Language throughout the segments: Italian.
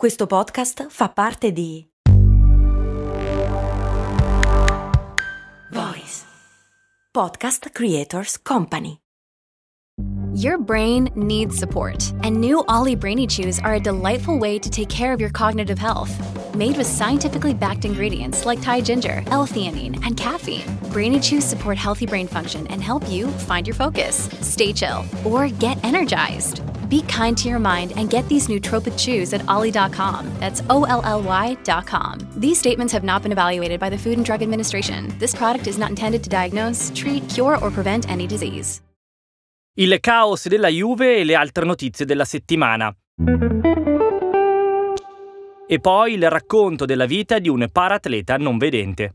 Questo podcast fa parte di Voice Podcast Creators Company. Your brain needs support, and new Ollie Brainy Chews are a delightful way to take care of your cognitive health. Made with scientifically backed ingredients like Thai ginger, L-theanine, and caffeine, Brainy Chews support healthy brain function and help you find your focus, stay chill, or get energized. Be kind to your mind and get these nootropic chews at ollie.com. That's O L L Y.com. These statements have not been evaluated by the Food and Drug Administration. This product is not intended to diagnose, treat, cure, or prevent any disease. Il caos della Juve e le altre notizie della settimana. E poi il racconto della vita di un paratleta non vedente.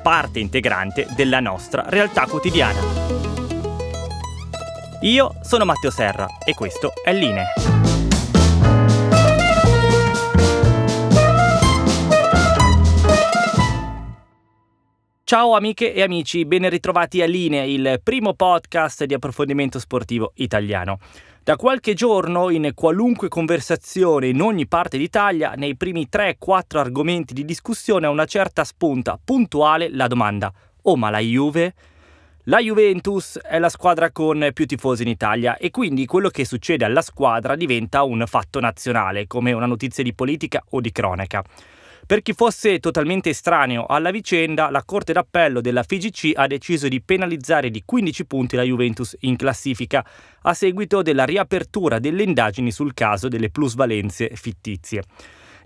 parte integrante della nostra realtà quotidiana. Io sono Matteo Serra e questo è Line. Ciao amiche e amici, ben ritrovati a Linea, il primo podcast di approfondimento sportivo italiano. Da qualche giorno, in qualunque conversazione in ogni parte d'Italia, nei primi 3-4 argomenti di discussione a una certa spunta puntuale la domanda: Oh, ma la Juve? La Juventus è la squadra con più tifosi in Italia e quindi quello che succede alla squadra diventa un fatto nazionale, come una notizia di politica o di cronaca. Per chi fosse totalmente estraneo alla vicenda, la Corte d'Appello della FIGC ha deciso di penalizzare di 15 punti la Juventus in classifica a seguito della riapertura delle indagini sul caso delle plusvalenze fittizie.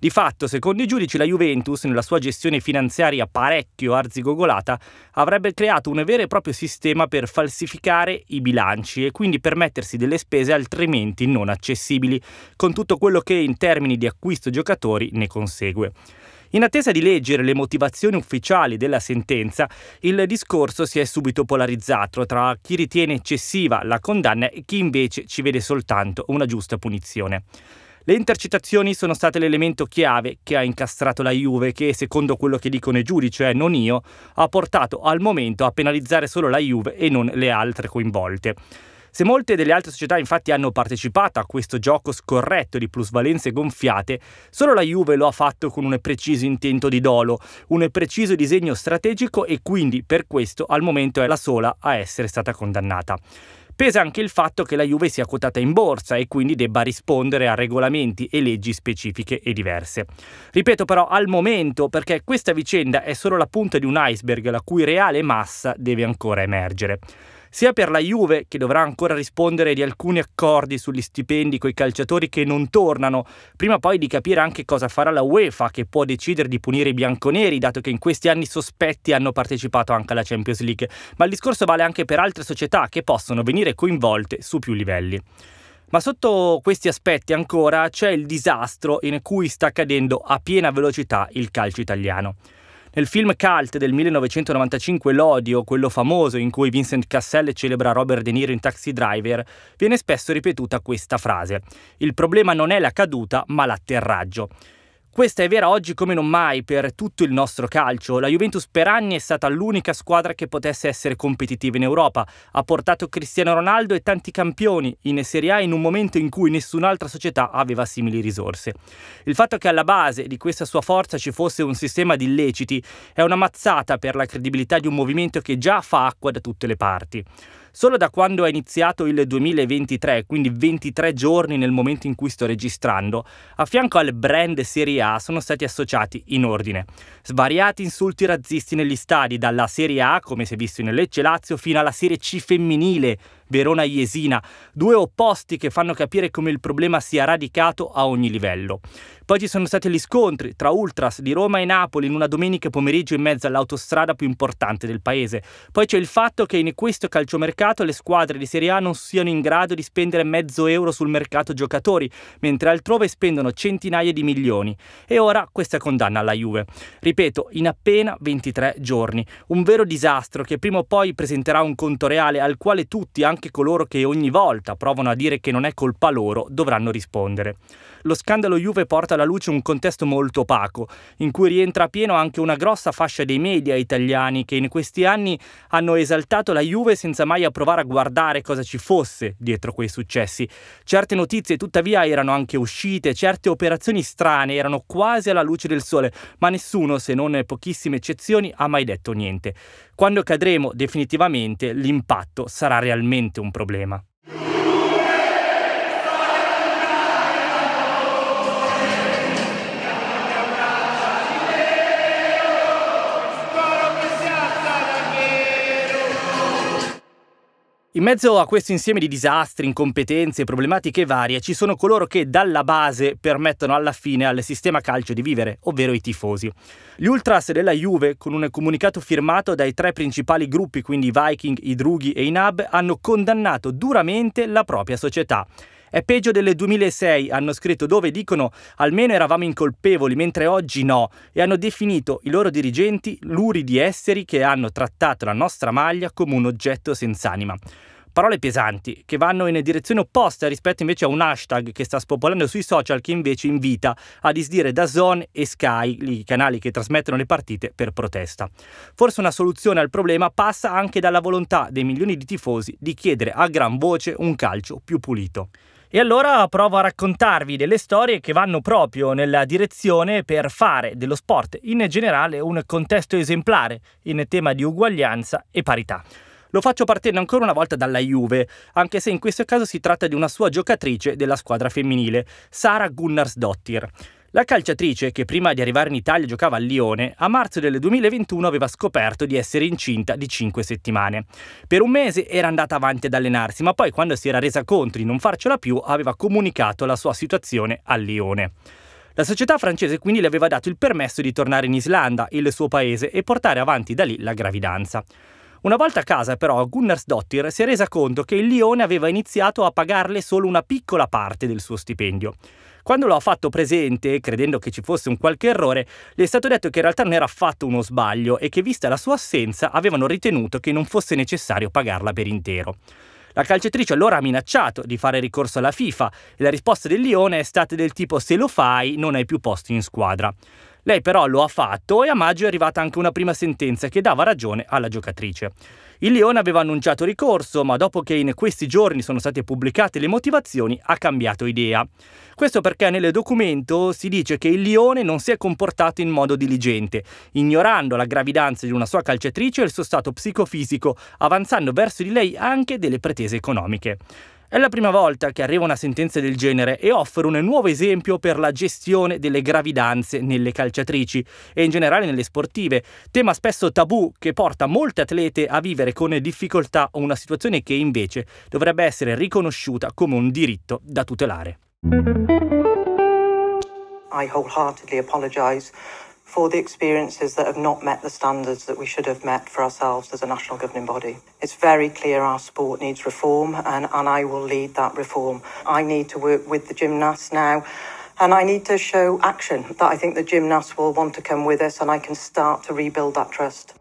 Di fatto, secondo i giudici, la Juventus, nella sua gestione finanziaria parecchio arzigogolata, avrebbe creato un vero e proprio sistema per falsificare i bilanci e quindi permettersi delle spese altrimenti non accessibili, con tutto quello che in termini di acquisto giocatori ne consegue. In attesa di leggere le motivazioni ufficiali della sentenza, il discorso si è subito polarizzato tra chi ritiene eccessiva la condanna e chi invece ci vede soltanto una giusta punizione. Le intercettazioni sono state l'elemento chiave che ha incastrato la Juve che, secondo quello che dicono i giudici, cioè non io, ha portato al momento a penalizzare solo la Juve e non le altre coinvolte. Se molte delle altre società infatti hanno partecipato a questo gioco scorretto di plusvalenze gonfiate, solo la Juve lo ha fatto con un preciso intento di dolo, un preciso disegno strategico e quindi per questo al momento è la sola a essere stata condannata. Pesa anche il fatto che la Juve sia quotata in borsa e quindi debba rispondere a regolamenti e leggi specifiche e diverse. Ripeto però al momento perché questa vicenda è solo la punta di un iceberg la cui reale massa deve ancora emergere sia per la Juve, che dovrà ancora rispondere di alcuni accordi sugli stipendi coi calciatori che non tornano, prima poi di capire anche cosa farà la UEFA, che può decidere di punire i bianconeri, dato che in questi anni sospetti hanno partecipato anche alla Champions League, ma il discorso vale anche per altre società che possono venire coinvolte su più livelli. Ma sotto questi aspetti ancora c'è il disastro in cui sta cadendo a piena velocità il calcio italiano. Nel film cult del 1995 L'Odio, quello famoso in cui Vincent Cassel celebra Robert De Niro in Taxi Driver, viene spesso ripetuta questa frase. Il problema non è la caduta, ma l'atterraggio. Questa è vera oggi come non mai per tutto il nostro calcio. La Juventus per anni è stata l'unica squadra che potesse essere competitiva in Europa. Ha portato Cristiano Ronaldo e tanti campioni in Serie A in un momento in cui nessun'altra società aveva simili risorse. Il fatto che alla base di questa sua forza ci fosse un sistema di illeciti è una mazzata per la credibilità di un movimento che già fa acqua da tutte le parti. Solo da quando è iniziato il 2023, quindi 23 giorni nel momento in cui sto registrando, a fianco al brand Serie A sono stati associati in ordine. Svariati insulti razzisti negli stadi, dalla Serie A, come si è visto in Lecce Lazio, fino alla Serie C femminile, Verona-Jesina, due opposti che fanno capire come il problema sia radicato a ogni livello. Poi ci sono stati gli scontri tra Ultras di Roma e Napoli in una domenica pomeriggio in mezzo all'autostrada più importante del paese. Poi c'è il fatto che in questo calciomercato le squadre di Serie A non siano in grado di spendere mezzo euro sul mercato giocatori, mentre altrove spendono centinaia di milioni. E ora questa condanna alla Juve. Ripeto, in appena 23 giorni. Un vero disastro che prima o poi presenterà un conto reale al quale tutti, anche coloro che ogni volta provano a dire che non è colpa loro, dovranno rispondere. Lo scandalo Juve porta alla luce un contesto molto opaco, in cui rientra a pieno anche una grossa fascia dei media italiani che in questi anni hanno esaltato la Juve senza mai approvare a guardare cosa ci fosse dietro quei successi. Certe notizie tuttavia erano anche uscite, certe operazioni strane erano quasi alla luce del sole, ma nessuno, se non pochissime eccezioni, ha mai detto niente. Quando cadremo definitivamente, l'impatto sarà realmente un problema. In mezzo a questo insieme di disastri, incompetenze e problematiche varie ci sono coloro che dalla base permettono alla fine al sistema calcio di vivere, ovvero i tifosi. Gli ultras della Juve, con un comunicato firmato dai tre principali gruppi, quindi i Viking, i Drughi e i Nab, hanno condannato duramente la propria società. È peggio delle 2006, hanno scritto dove dicono almeno eravamo incolpevoli, mentre oggi no, e hanno definito i loro dirigenti luridi esseri che hanno trattato la nostra maglia come un oggetto senza anima. Parole pesanti, che vanno in direzione opposta rispetto invece a un hashtag che sta spopolando sui social che invece invita a disdire da Zone e Sky, i canali che trasmettono le partite, per protesta. Forse una soluzione al problema passa anche dalla volontà dei milioni di tifosi di chiedere a gran voce un calcio più pulito. E allora provo a raccontarvi delle storie che vanno proprio nella direzione per fare dello sport in generale un contesto esemplare in tema di uguaglianza e parità. Lo faccio partendo ancora una volta dalla Juve, anche se in questo caso si tratta di una sua giocatrice della squadra femminile, Sara Gunnarsdottir. La calciatrice, che prima di arrivare in Italia giocava al Lione, a marzo del 2021 aveva scoperto di essere incinta di 5 settimane. Per un mese era andata avanti ad allenarsi, ma poi quando si era resa conto di non farcela più aveva comunicato la sua situazione al Lione. La società francese quindi le aveva dato il permesso di tornare in Islanda, il suo paese, e portare avanti da lì la gravidanza. Una volta a casa, però, Gunnarsdottir si è resa conto che il Lione aveva iniziato a pagarle solo una piccola parte del suo stipendio. Quando lo ha fatto presente, credendo che ci fosse un qualche errore, le è stato detto che in realtà non era affatto uno sbaglio e che vista la sua assenza avevano ritenuto che non fosse necessario pagarla per intero. La calciatrice allora ha minacciato di fare ricorso alla FIFA e la risposta del Lione è stata del tipo se lo fai non hai più posti in squadra. Lei però lo ha fatto e a maggio è arrivata anche una prima sentenza che dava ragione alla giocatrice. Il Lione aveva annunciato ricorso, ma dopo che in questi giorni sono state pubblicate le motivazioni ha cambiato idea. Questo perché nel documento si dice che il Lione non si è comportato in modo diligente, ignorando la gravidanza di una sua calciatrice e il suo stato psicofisico, avanzando verso di lei anche delle pretese economiche. È la prima volta che arriva una sentenza del genere e offre un nuovo esempio per la gestione delle gravidanze nelle calciatrici e in generale nelle sportive, tema spesso tabù che porta molte atlete a vivere con difficoltà una situazione che invece dovrebbe essere riconosciuta come un diritto da tutelare. I wholeheartedly apologize for the experiences that have not met the standards that we should have met for ourselves as a national governing body. It's very clear our sport needs reform, and, and I will lead that reform. I need to work with the gymnasts now. And I need to show action that I think the gymnasts will want to come with us, and I can start to rebuild that trust.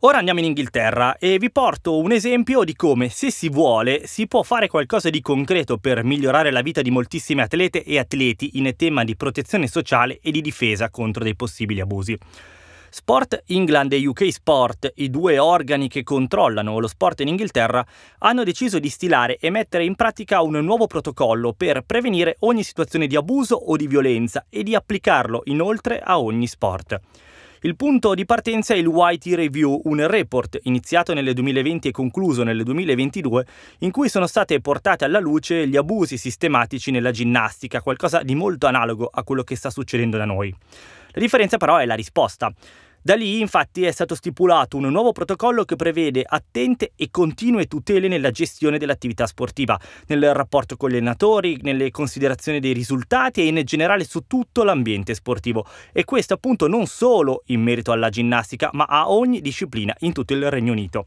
Ora andiamo in Inghilterra e vi porto un esempio di come, se si vuole, si può fare qualcosa di concreto per migliorare la vita di moltissime atlete e atleti in tema di protezione sociale e di difesa contro dei possibili abusi. Sport England e UK Sport, i due organi che controllano lo sport in Inghilterra, hanno deciso di stilare e mettere in pratica un nuovo protocollo per prevenire ogni situazione di abuso o di violenza e di applicarlo inoltre a ogni sport. Il punto di partenza è il YT Review, un report iniziato nel 2020 e concluso nel 2022, in cui sono state portate alla luce gli abusi sistematici nella ginnastica, qualcosa di molto analogo a quello che sta succedendo da noi. La differenza però è la risposta. Da lì infatti è stato stipulato un nuovo protocollo che prevede attente e continue tutele nella gestione dell'attività sportiva, nel rapporto con gli allenatori, nelle considerazioni dei risultati e in generale su tutto l'ambiente sportivo. E questo appunto non solo in merito alla ginnastica, ma a ogni disciplina in tutto il Regno Unito.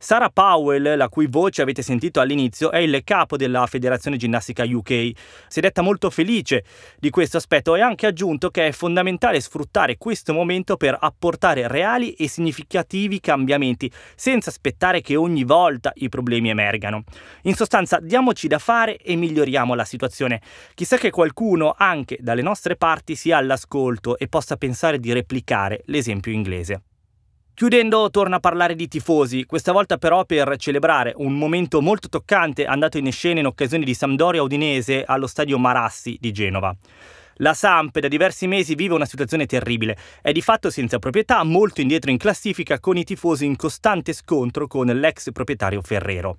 Sarah Powell, la cui voce avete sentito all'inizio, è il capo della Federazione Ginnastica UK. Si è detta molto felice di questo aspetto e ha anche aggiunto che è fondamentale sfruttare questo momento per apportare reali e significativi cambiamenti, senza aspettare che ogni volta i problemi emergano. In sostanza, diamoci da fare e miglioriamo la situazione. Chissà che qualcuno, anche dalle nostre parti, sia all'ascolto e possa pensare di replicare l'esempio inglese. Chiudendo torna a parlare di tifosi, questa volta però per celebrare un momento molto toccante andato in scena in occasione di Sampdoria Udinese allo stadio Marassi di Genova. La Samp da diversi mesi vive una situazione terribile, è di fatto senza proprietà, molto indietro in classifica con i tifosi in costante scontro con l'ex proprietario Ferrero.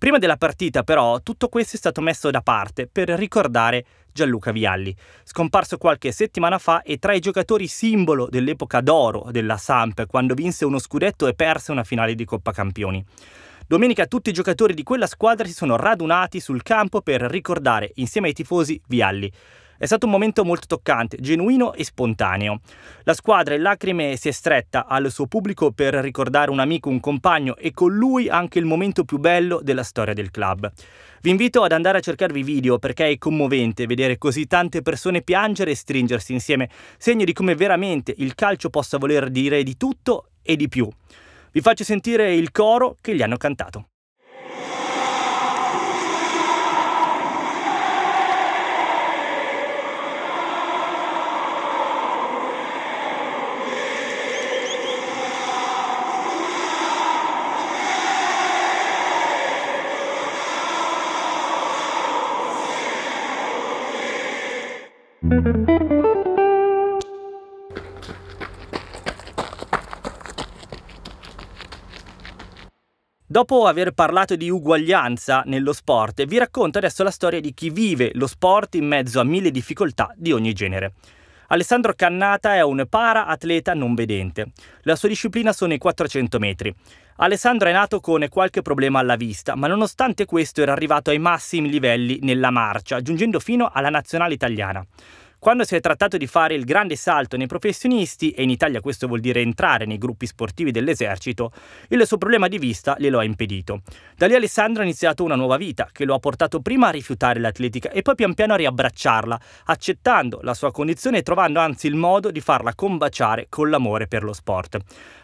Prima della partita però tutto questo è stato messo da parte per ricordare Gianluca Vialli, scomparso qualche settimana fa e tra i giocatori simbolo dell'epoca d'oro della Samp quando vinse uno scudetto e perse una finale di Coppa Campioni. Domenica tutti i giocatori di quella squadra si sono radunati sul campo per ricordare insieme ai tifosi Vialli. È stato un momento molto toccante, genuino e spontaneo. La squadra in lacrime si è stretta al suo pubblico per ricordare un amico, un compagno e con lui anche il momento più bello della storia del club. Vi invito ad andare a cercarvi video perché è commovente vedere così tante persone piangere e stringersi insieme, segno di come veramente il calcio possa voler dire di tutto e di più. Vi faccio sentire il coro che gli hanno cantato. Dopo aver parlato di uguaglianza nello sport, vi racconto adesso la storia di chi vive lo sport in mezzo a mille difficoltà di ogni genere. Alessandro Cannata è un para-atleta non vedente. La sua disciplina sono i 400 metri. Alessandro è nato con qualche problema alla vista, ma nonostante questo era arrivato ai massimi livelli nella marcia, giungendo fino alla nazionale italiana. Quando si è trattato di fare il grande salto nei professionisti, e in Italia questo vuol dire entrare nei gruppi sportivi dell'esercito, il suo problema di vista glielo ha impedito. Da lì Alessandro ha iniziato una nuova vita, che lo ha portato prima a rifiutare l'atletica e poi pian piano a riabbracciarla, accettando la sua condizione e trovando anzi il modo di farla combaciare con l'amore per lo sport.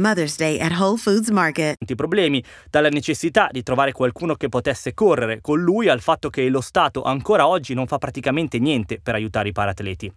Mother's Day at Whole Foods Market. problemi, dalla necessità di trovare qualcuno che potesse correre con lui al fatto che lo Stato ancora oggi non fa praticamente niente per aiutare i paratleti.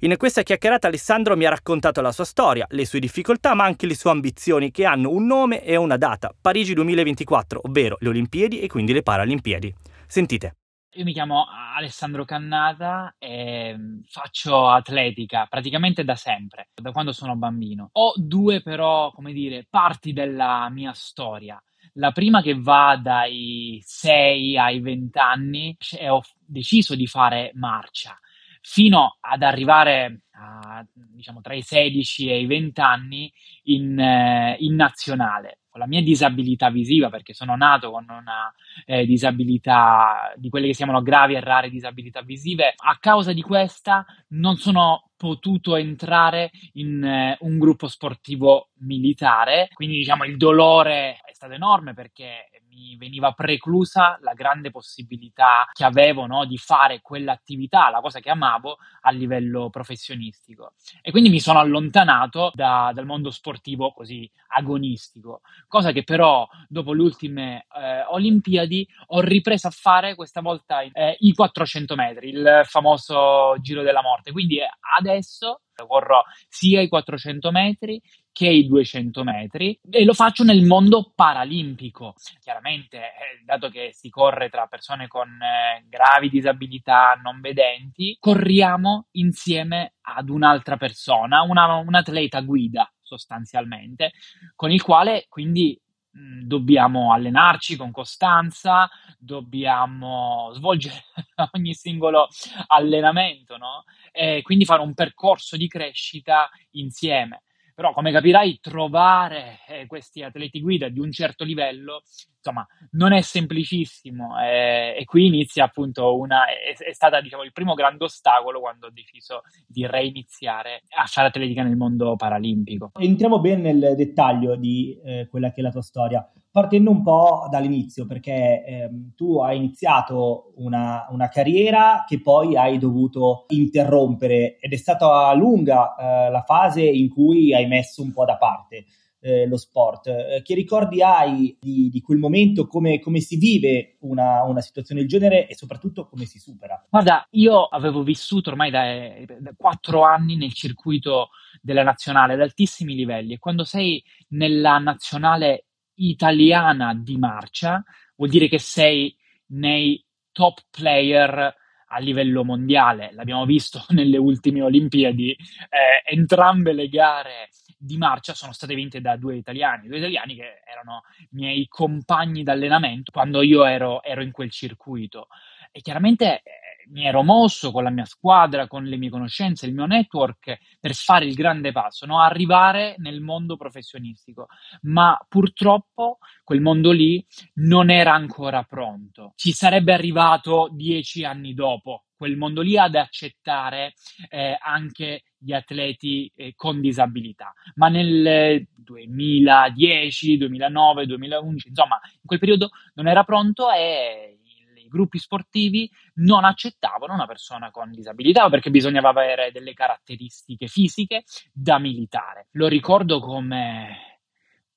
In questa chiacchierata Alessandro mi ha raccontato la sua storia, le sue difficoltà, ma anche le sue ambizioni che hanno un nome e una data, Parigi 2024, ovvero le Olimpiadi e quindi le Paralimpiadi. Sentite. Io mi chiamo Alessandro Cannata e mm, faccio atletica praticamente da sempre, da quando sono bambino. Ho due però, come dire, parti della mia storia. La prima che va dai 6 ai 20 anni e ho deciso di fare marcia fino ad arrivare a, diciamo, tra i 16 e i 20 anni in, eh, in nazionale con la mia disabilità visiva, perché sono nato con una eh, disabilità di quelle che si chiamano gravi e rare disabilità visive, a causa di questa non sono potuto entrare in eh, un gruppo sportivo militare, quindi diciamo il dolore è stato enorme perché mi veniva preclusa la grande possibilità che avevo no, di fare quell'attività, la cosa che amavo a livello professionistico. E quindi mi sono allontanato da, dal mondo sportivo così agonistico, cosa che però dopo le ultime eh, Olimpiadi ho ripreso a fare questa volta eh, i 400 metri, il famoso giro della morte. Quindi adesso distanza, corro sia i 400 metri che i 200 metri e lo faccio nel mondo paralimpico. Chiaramente, eh, dato che si corre tra persone con eh, gravi disabilità non vedenti, corriamo insieme ad un'altra persona, una, un atleta guida sostanzialmente, con il quale quindi dobbiamo allenarci con costanza, dobbiamo svolgere ogni singolo allenamento, no? E quindi fare un percorso di crescita insieme. Però, come capirai, trovare eh, questi atleti guida di un certo livello, insomma, non è semplicissimo. Eh, e qui inizia appunto una. È, è stata, diciamo, il primo grande ostacolo quando ho deciso di reiniziare a fare atletica nel mondo paralimpico. Entriamo bene nel dettaglio di eh, quella che è la tua storia partendo un po' dall'inizio, perché ehm, tu hai iniziato una, una, carriera che poi hai dovuto interrompere ed è stata lunga eh, la fase in cui hai messo un po' da parte eh, lo sport. Eh, che ricordi hai di, di quel momento, come, come si vive una, una, situazione del genere e soprattutto come si supera? Guarda, io avevo vissuto ormai da, quattro anni nel circuito della nazionale ad altissimi livelli e quando sei nella nazionale italiana di marcia, vuol dire che sei nei top player a livello mondiale. L'abbiamo visto nelle ultime Olimpiadi, eh, entrambe le gare di marcia sono state vinte da due italiani, due italiani che erano miei compagni d'allenamento quando io ero, ero in quel circuito. E chiaramente eh, mi ero mosso con la mia squadra, con le mie conoscenze, il mio network per fare il grande passo, no? arrivare nel mondo professionistico. Ma purtroppo quel mondo lì non era ancora pronto. Ci sarebbe arrivato dieci anni dopo quel mondo lì ad accettare eh, anche gli atleti eh, con disabilità. Ma nel 2010, 2009, 2011, insomma, in quel periodo non era pronto e gruppi sportivi non accettavano una persona con disabilità perché bisognava avere delle caratteristiche fisiche da militare. Lo ricordo come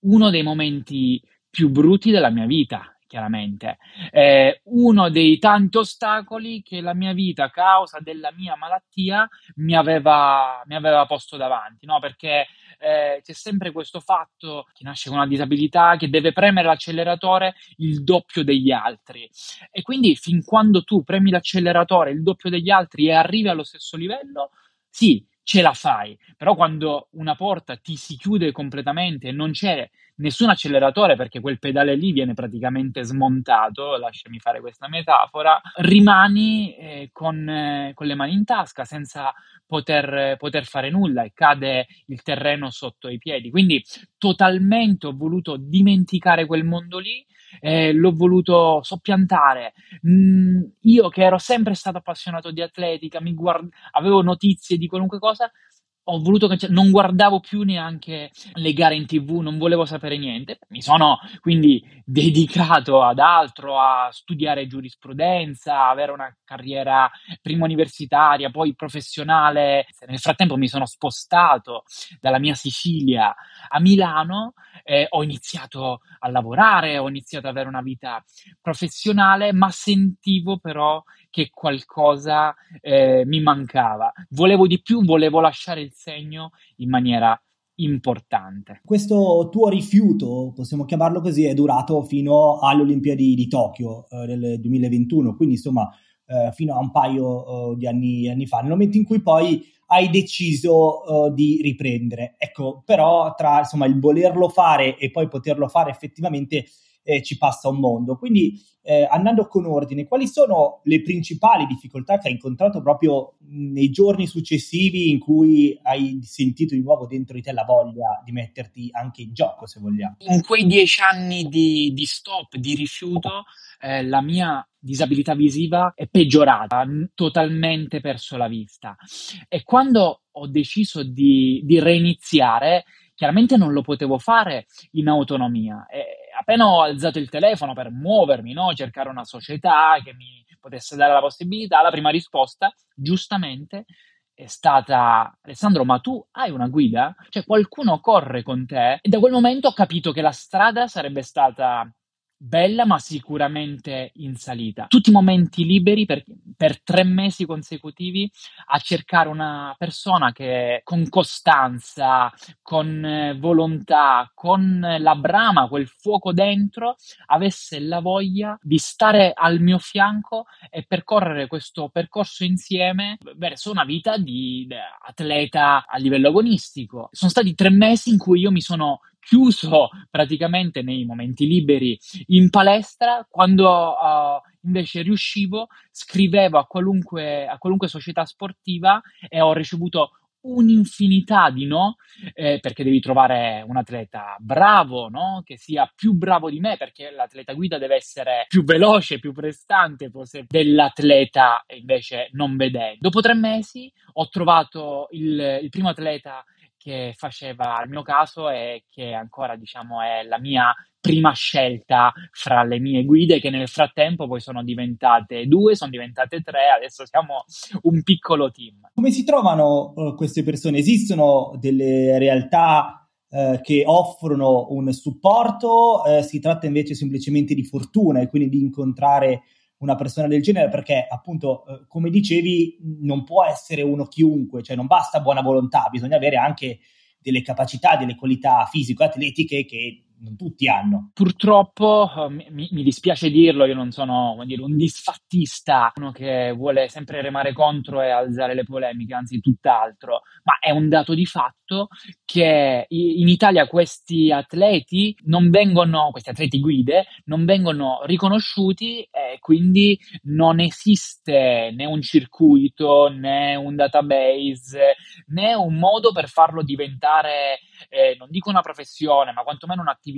uno dei momenti più brutti della mia vita, chiaramente. Eh, uno dei tanti ostacoli che la mia vita, a causa della mia malattia, mi aveva, mi aveva posto davanti, no? Perché eh, c'è sempre questo fatto, chi nasce con una disabilità, che deve premere l'acceleratore il doppio degli altri. E quindi fin quando tu premi l'acceleratore il doppio degli altri e arrivi allo stesso livello, sì, ce la fai, però quando una porta ti si chiude completamente e non c'è nessun acceleratore perché quel pedale lì viene praticamente smontato, lasciami fare questa metafora, rimani eh, con, eh, con, le mani in tasca senza poter, poter fare nulla e cade il terreno sotto i piedi. Quindi totalmente ho voluto dimenticare quel mondo lì eh, l'ho voluto soppiantare. Mm, io che ero sempre stato appassionato di atletica, guard- avevo notizie di qualunque cosa, ho voluto cancellare, non guardavo più neanche le gare in tv, non volevo sapere niente. Mi sono quindi dedicato ad altro, a studiare giurisprudenza, avere una carriera prima universitaria, poi professionale. Nel frattempo mi sono spostato dalla mia Sicilia a Milano, eh, ho iniziato a lavorare, ho iniziato ad avere una vita professionale, ma sentivo però che qualcosa eh, mi mancava. Volevo di più, volevo lasciare il segno in maniera importante. Questo tuo rifiuto, possiamo chiamarlo così, è durato fino alle Olimpiadi di Tokyo eh, del 2021, quindi insomma eh, fino a un paio eh, di anni, anni, fa, nel momento in cui poi hai deciso eh, di riprendere. Ecco, però tra insomma il volerlo fare e poi poterlo fare effettivamente eh, ci passa un mondo. Quindi eh, andando con ordine, quali sono le principali difficoltà che hai incontrato proprio nei giorni successivi in cui hai sentito di nuovo dentro di te la voglia di metterti anche in gioco, se vogliamo? In quei dieci anni di, di stop, di rifiuto, eh, la mia disabilità visiva è peggiorata, totalmente perso la vista. E quando ho deciso di, di reiniziare, chiaramente non lo potevo fare in autonomia. E, appena ho alzato il telefono per muovermi, no? cercare una società che mi potesse dare la possibilità, la prima risposta, giustamente, è stata Alessandro, ma tu hai una guida? Cioè qualcuno corre con te? E da quel momento ho capito che la strada sarebbe stata bella ma sicuramente in salita. Tutti i momenti liberi per, per, tre mesi consecutivi a cercare una persona che con costanza, con eh, volontà, con la brama, quel fuoco dentro, avesse la voglia di stare al mio fianco e percorrere questo percorso insieme verso una vita di atleta a livello agonistico. Sono stati tre mesi in cui io mi sono chiuso praticamente nei momenti liberi in palestra, quando uh, invece riuscivo, scrivevo a qualunque, a qualunque società sportiva e ho ricevuto un'infinità di no, eh, perché devi trovare un atleta bravo, no? che sia più bravo di me, perché l'atleta guida deve essere più veloce, più prestante forse dell'atleta invece non vedente. Dopo tre mesi ho trovato il, il primo atleta che faceva il mio caso e che ancora diciamo è la mia prima scelta fra le mie guide che nel frattempo poi sono diventate due, sono diventate tre, adesso siamo un piccolo team. Come si trovano uh, queste persone? Esistono delle realtà uh, che offrono un supporto, uh, si tratta invece semplicemente di fortuna e quindi di incontrare una persona del genere perché appunto eh, come dicevi non può essere uno chiunque, cioè non basta buona volontà, bisogna avere anche delle capacità, delle qualità fisico-atletiche che non tutti hanno. Purtroppo, eh, mi, mi, dispiace dirlo, io non sono dire, un disfattista, uno che vuole sempre remare contro e alzare le polemiche, anzi tutt'altro, ma è un dato di fatto che in Italia questi atleti non vengono, questi atleti guide, non vengono riconosciuti e quindi non esiste né un circuito né un database né un modo per farlo diventare, eh, non dico una professione, ma quantomeno un'attività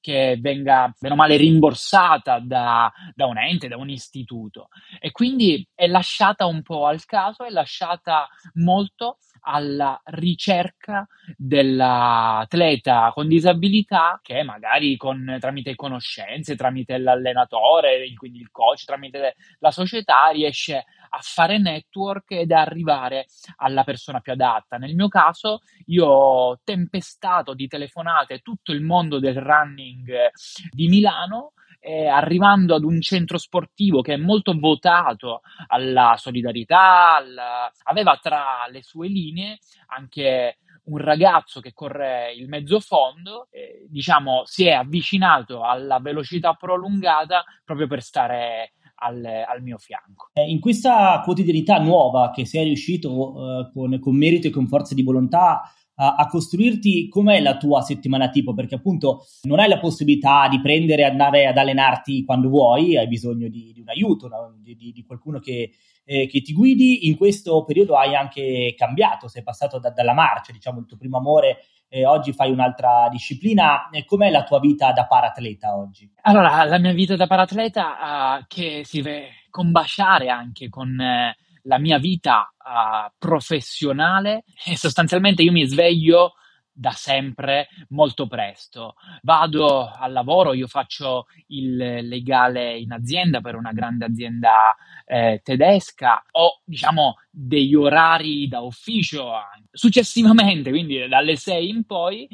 che venga, meno male, rimborsata da, da un ente, da un istituto. E quindi è lasciata un po' al caso, è lasciata molto alla ricerca dell'atleta con disabilità che magari con, tramite conoscenze, tramite l'allenatore, quindi il coach, tramite la società riesce a fare network ed arrivare alla persona più adatta. Nel mio caso io ho tempestato di telefonate tutto il mondo del running di Milano eh, arrivando ad un centro sportivo che è molto votato alla solidarietà, alla... aveva tra le sue linee anche un ragazzo che corre il mezzo fondo, eh, diciamo, si è avvicinato alla velocità prolungata proprio per stare al, al, mio fianco. Eh, in questa quotidianità nuova che sei riuscito eh, con, con merito e con forza di volontà a, a costruirti com'è la tua settimana tipo, perché appunto non hai la possibilità di prendere e andare ad allenarti quando vuoi, hai bisogno di, di un aiuto, no? di, di, di, qualcuno che, eh, che, ti guidi. In questo periodo hai anche cambiato, sei passato da, dalla marcia, diciamo il tuo primo amore eh, oggi fai un'altra disciplina. Com'è la tua vita da paratleta oggi? Allora, la mia vita da paratleta uh, che si deve combaciare anche con eh, la mia vita uh, professionale e sostanzialmente io mi sveglio da sempre molto presto. Vado al lavoro, io faccio il legale in azienda per una grande azienda eh, tedesca, ho diciamo degli orari da ufficio. Successivamente, quindi dalle 6 in poi,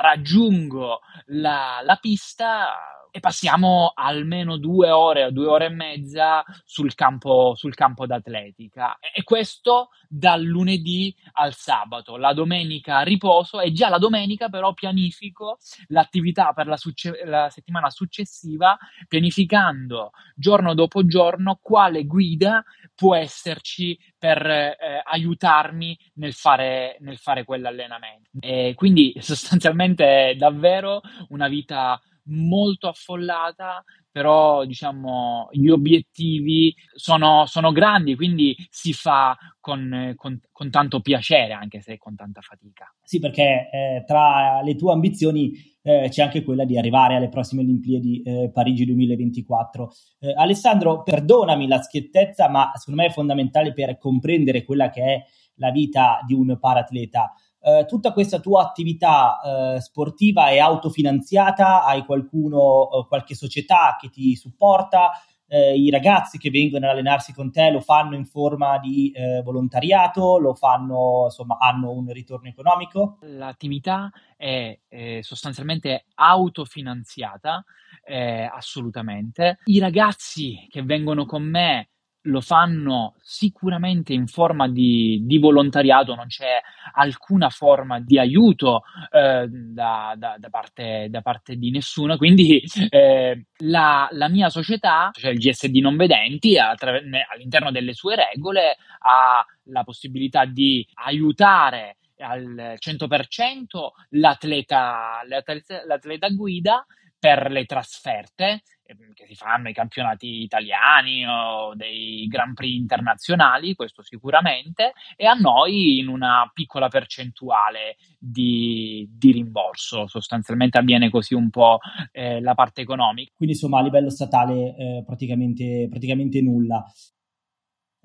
raggiungo la, la pista e passiamo almeno due ore o due ore e mezza sul campo, sul campo d'atletica. E questo dal lunedì al sabato. La domenica riposo e già la domenica però pianifico l'attività per la, succe- la settimana successiva, pianificando giorno dopo giorno quale guida può esserci per eh, aiutarmi nel fare, nel fare quell'allenamento. E quindi sostanzialmente è davvero una vita molto affollata, però diciamo gli obiettivi sono, sono grandi, quindi si fa con, con, con, tanto piacere, anche se con tanta fatica. Sì, perché eh, tra le tue ambizioni eh, c'è anche quella di arrivare alle prossime Olimpiadi eh, Parigi 2024. Eh, Alessandro, perdonami la schiettezza, ma secondo me è fondamentale per comprendere quella che è la vita di un paratleta. Eh, tutta questa tua attività eh, sportiva è autofinanziata? Hai qualcuno, eh, qualche società che ti supporta? eh, i ragazzi che vengono ad allenarsi con te lo fanno in forma di eh, volontariato, lo fanno, insomma, hanno un ritorno economico? L'attività è eh, sostanzialmente autofinanziata, assolutamente. I ragazzi che vengono con me lo fanno sicuramente in forma di, di volontariato, non c'è alcuna forma di aiuto eh, da, da, da, parte, da, parte, di nessuno, quindi eh, la, la, mia società, cioè il GSD non vedenti, attraver- all'interno delle sue regole ha la possibilità di aiutare al 100% l'atleta, l'atleta, l'atleta guida per le trasferte che si fanno ai campionati italiani o dei Grand Prix internazionali, questo sicuramente, e a noi in una piccola percentuale di, di rimborso. Sostanzialmente avviene così un po' eh, la parte economica. Quindi insomma a livello statale eh, praticamente, praticamente nulla.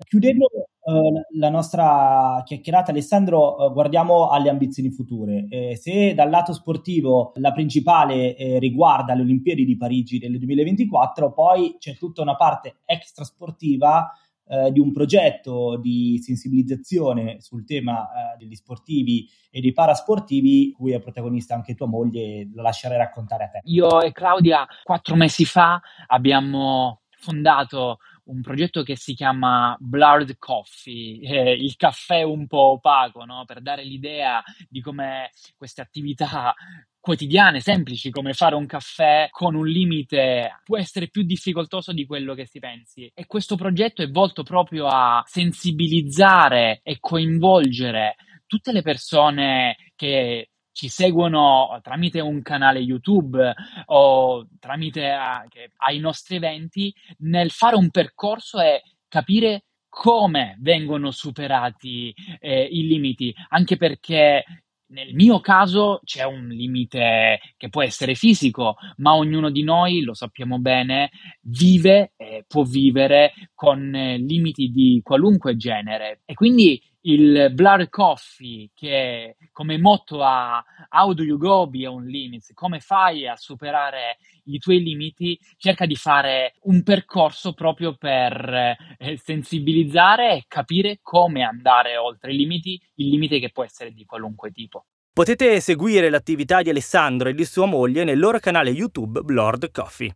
Chiudendo uh, la nostra chiacchierata, Alessandro, uh, guardiamo alle ambizioni future. Eh, se dal lato sportivo la principale eh, riguarda le Olimpiadi di Parigi del 2024, poi c'è tutta una parte extrasportiva eh, di un progetto di sensibilizzazione sul tema eh, degli sportivi e dei parasportivi, cui è protagonista anche tua moglie, lo lascerei raccontare a te. Io e Claudia quattro mesi fa abbiamo fondato un progetto che si chiama Blurred Coffee, eh, il caffè un po' opaco, no? per dare l'idea di come queste attività quotidiane, semplici, come fare un caffè con un limite può essere più difficoltoso di quello che si pensi. E questo progetto è volto proprio a sensibilizzare e coinvolgere tutte le persone che ci seguono tramite un canale YouTube o tramite a, ai nostri eventi nel fare un percorso e capire come vengono superati eh, i limiti, anche perché nel mio caso c'è un limite che può essere fisico, ma ognuno di noi, lo sappiamo bene, vive e può vivere con eh, limiti di qualunque genere. E quindi il Blur Coffee che come motto ha How do you go beyond limits? Come fai a superare i tuoi limiti? Cerca di fare un percorso proprio per eh, sensibilizzare e capire come andare oltre i limiti, il limite che può essere di qualunque tipo. Potete seguire l'attività di Alessandro e di sua moglie nel loro canale YouTube Blord Coffee.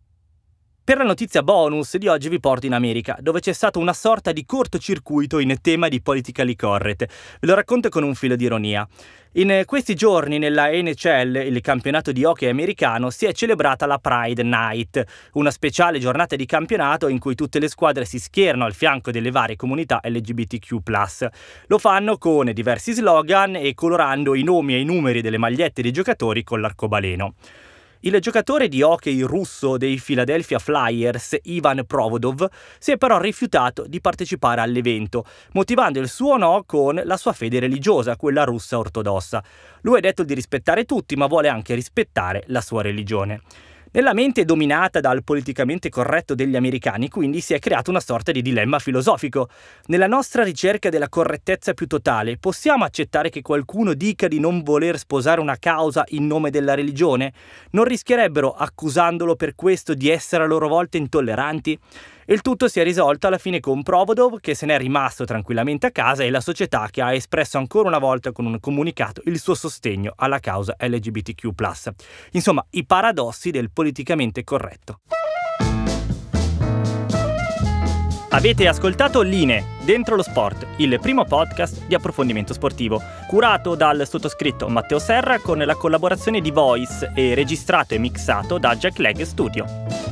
Per la notizia bonus di oggi vi porto in America, dove c'è stato una sorta di cortocircuito in tema di politically correct. Ve lo racconto con un filo di ironia. In questi giorni nella NHL, il campionato di hockey americano, si è celebrata la Pride Night, una speciale giornata di campionato in cui tutte le squadre si schierano al fianco delle varie comunità LGBTQ. Lo fanno con diversi slogan e colorando i nomi e i numeri delle magliette dei giocatori con l'arcobaleno. Il giocatore di hockey russo dei Philadelphia Flyers, Ivan Provodov, si è però rifiutato di partecipare all'evento, motivando il suo no con la sua fede religiosa, quella russa ortodossa. Lui ha detto di rispettare tutti, ma vuole anche rispettare la sua religione. Nella mente dominata dal politicamente corretto degli americani, quindi, si è creato una sorta di dilemma filosofico. Nella nostra ricerca della correttezza più totale, possiamo accettare che qualcuno dica di non voler sposare una causa in nome della religione? Non rischierebbero, accusandolo per questo, di essere a loro volta intolleranti? Il tutto si è risolto alla fine con Provodov che se n'è rimasto tranquillamente a casa e la società che ha espresso ancora una volta con un comunicato il suo sostegno alla causa LGBTQ. Insomma, i paradossi del politicamente corretto. Avete ascoltato Line, Dentro lo Sport, il primo podcast di approfondimento sportivo, curato dal sottoscritto Matteo Serra con la collaborazione di Voice e registrato e mixato da Jack Leg Studio.